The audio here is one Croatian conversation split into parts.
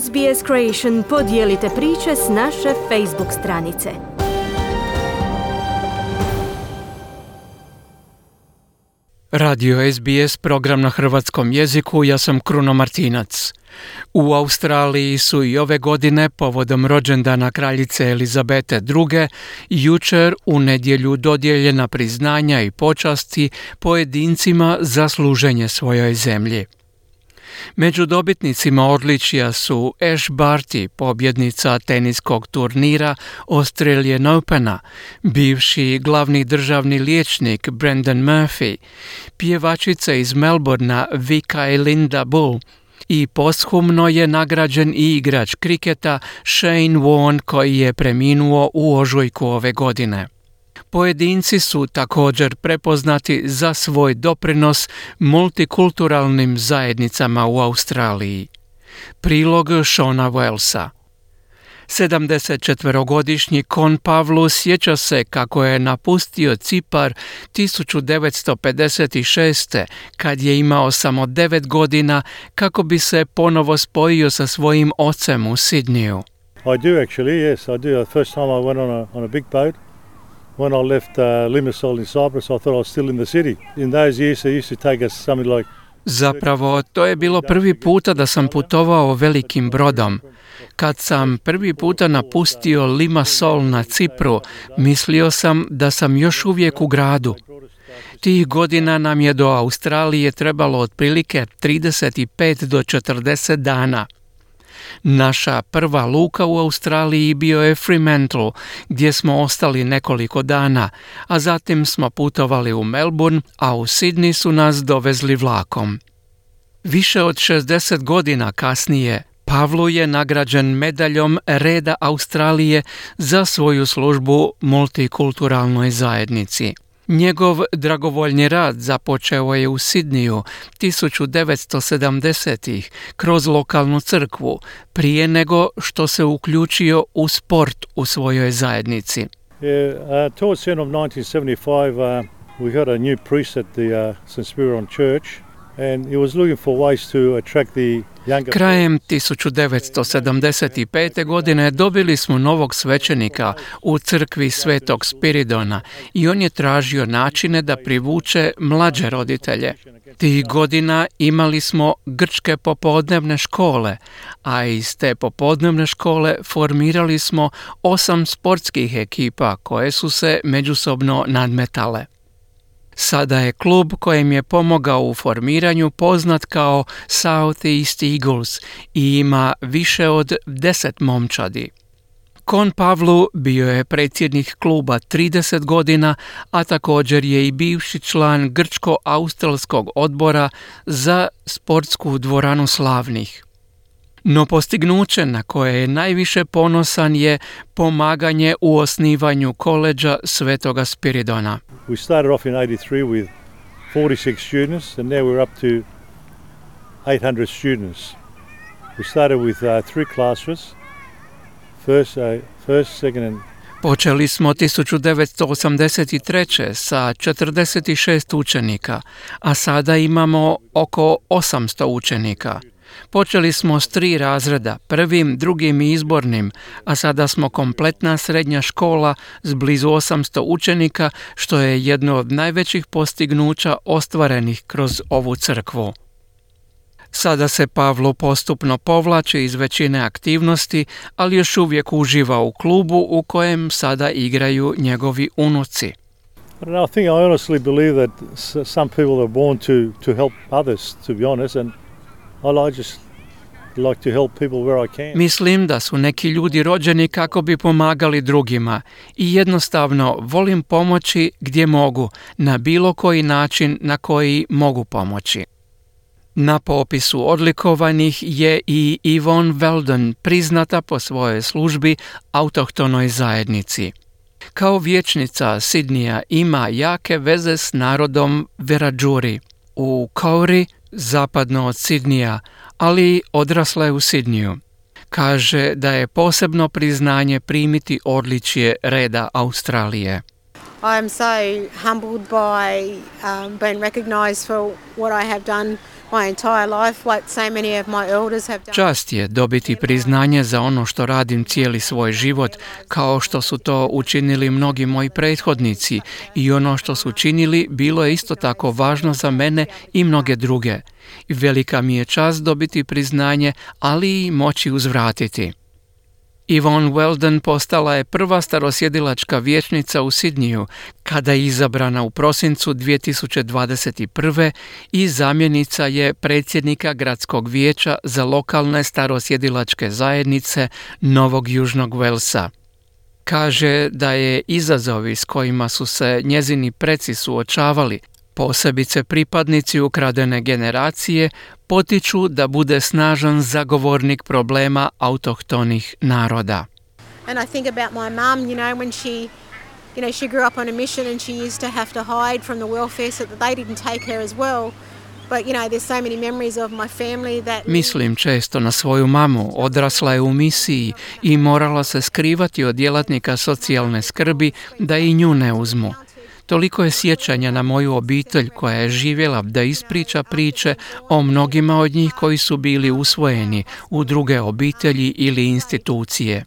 SBS Creation podijelite priče s naše Facebook stranice. Radio SBS program na hrvatskom jeziku, ja sam Kruno Martinac. U Australiji su i ove godine povodom rođendana kraljice Elizabete II. jučer u nedjelju dodijeljena priznanja i počasti pojedincima za služenje svojoj zemlji. Među dobitnicima odličija su Ash Barty, pobjednica teniskog turnira Australian Opena, bivši glavni državni liječnik Brendan Murphy, pjevačica iz Melbourna Vika Linda Bull, i poshumno je nagrađen i igrač kriketa Shane Warne koji je preminuo u ožujku ove godine. Pojedinci su također prepoznati za svoj doprinos multikulturalnim zajednicama u Australiji. Prilog Shona Wellsa 74-godišnji Kon Pavlu sjeća se kako je napustio Cipar 1956. kad je imao samo 9 godina kako bi se ponovo spojio sa svojim ocem u Sidniju. I do actually, yes, I do. The first time I went on a, on a big boat, when I left uh, Limassol in Cyprus, I thought I was still in the city. In those years, they used to take us something like Zapravo, to je bilo prvi puta da sam putovao velikim brodom. Kad sam prvi puta napustio Limassol na Cipru, mislio sam da sam još uvijek u gradu. Tih godina nam je do Australije trebalo otprilike 35 do 40 dana. Naša prva luka u Australiji bio je Fremantle, gdje smo ostali nekoliko dana, a zatim smo putovali u Melbourne, a u Sydney su nas dovezli vlakom. Više od 60 godina kasnije Pavlu je nagrađen medaljom Reda Australije za svoju službu multikulturalnoj zajednici. Njegov dragovoljni rad započeo je u Sidniju 1970-ih kroz lokalnu crkvu, prije nego što se uključio u sport u svojoj zajednici. Yeah, uh, towards the end of 1975, uh, we got a new priest at the uh, St. Spiridon Church, Krajem 1975. godine dobili smo novog svećenika u crkvi Svetog Spiridona i on je tražio načine da privuče mlađe roditelje. Tih godina imali smo grčke popodnevne škole, a iz te popodnevne škole formirali smo osam sportskih ekipa koje su se međusobno nadmetale. Sada je klub kojem je pomogao u formiranju poznat kao South East Eagles i ima više od deset momčadi. Kon Pavlu bio je predsjednik kluba 30 godina, a također je i bivši član Grčko-Australskog odbora za sportsku dvoranu slavnih. No postignuće na koje je najviše ponosan je pomaganje u osnivanju koleđa Svetoga Spiridona. We started off in 83 with 46 students and now we're up to 800 students. We started with uh, three classes, first, uh, first, second and Počeli smo 1983. sa 46 učenika, a sada imamo oko 800 učenika. Počeli smo s tri razreda, prvim, drugim i izbornim, a sada smo kompletna srednja škola s blizu 800 učenika, što je jedno od najvećih postignuća ostvarenih kroz ovu crkvu. Sada se Pavlo postupno povlači iz većine aktivnosti, ali još uvijek uživa u klubu u kojem sada igraju njegovi unuci. I think I honestly believe that some people are born to, to help others, to be honest, and Mislim da su neki ljudi rođeni kako bi pomagali drugima i jednostavno volim pomoći gdje mogu, na bilo koji način na koji mogu pomoći. Na popisu odlikovanih je i Yvonne Weldon, priznata po svojoj službi autohtonoj zajednici. Kao vječnica Sidnija ima jake veze s narodom Veradžuri. U Kauri zapadno od Sidnija, ali odrasla je u Sidniju. Kaže da je posebno priznanje primiti odličje reda Australije. I am so humbled by um, being recognised for what I have done Čast je dobiti priznanje za ono što radim cijeli svoj život, kao što su to učinili mnogi moji prethodnici i ono što su činili bilo je isto tako važno za mene i mnoge druge. Velika mi je čast dobiti priznanje, ali i moći uzvratiti. Yvonne Weldon postala je prva starosjedilačka vijećnica u Sidniju kada je izabrana u prosincu 2021. i zamjenica je predsjednika gradskog vijeća za lokalne starosjedilačke zajednice Novog Južnog Velsa. Kaže da je izazovi s kojima su se njezini preci suočavali Posebice pripadnici ukradene generacije potiču da bude snažan zagovornik problema autohtonih naroda. And I think about my mum, you know, when she, you know, she grew up on a mission and she used to have to hide from the welfare so that they didn't take her as well. But, you know, there's so many memories of my family that... Mislim često na svoju mamu, odrasla je u misiji i morala se skrivati od djelatnika socijalne skrbi da i nju ne uzmu. Toliko je sjećanja na moju obitelj koja je živjela da ispriča priče o mnogima od njih koji su bili usvojeni u druge obitelji ili institucije.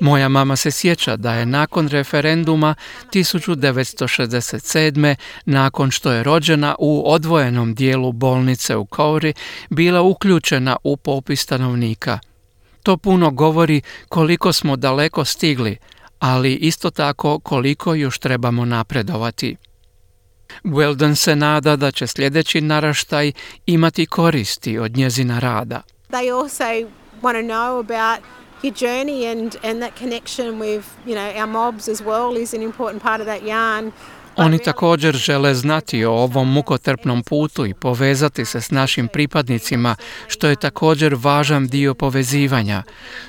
Moja mama se sjeća da je nakon referenduma 1967. nakon što je rođena u odvojenom dijelu bolnice u Kauri bila uključena u popis stanovnika. To puno govori koliko smo daleko stigli, ali isto tako koliko još trebamo napredovati. Weldon se nada da će sljedeći naraštaj imati koristi od njezina rada. They also want to know about your journey and, and that connection with, you know, our mobs as well is an important part of that yarn. Oni također žele znati o ovom mukotrpnom putu i povezati se s našim pripadnicima, što je također važan dio povezivanja.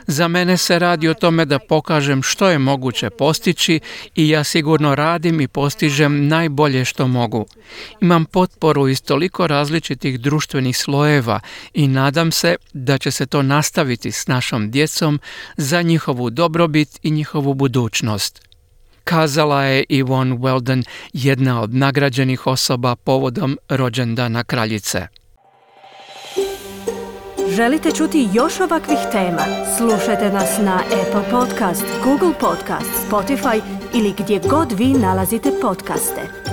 Za mene se radi o tome da pokažem što je moguće postići i ja sigurno radim i postižem najbolje što mogu. Imam potporu iz toliko različitih društvenih slojeva i nadam se da će se to nastaviti s našom djecom za njihovu dobrobit i njihovu budućnost kazala je Yvonne Weldon, jedna od nagrađenih osoba povodom rođendana kraljice. Želite čuti još ovakvih tema? Slušajte nas na Apple Podcast, Google Podcast, Spotify ili gdje god vi nalazite podcaste.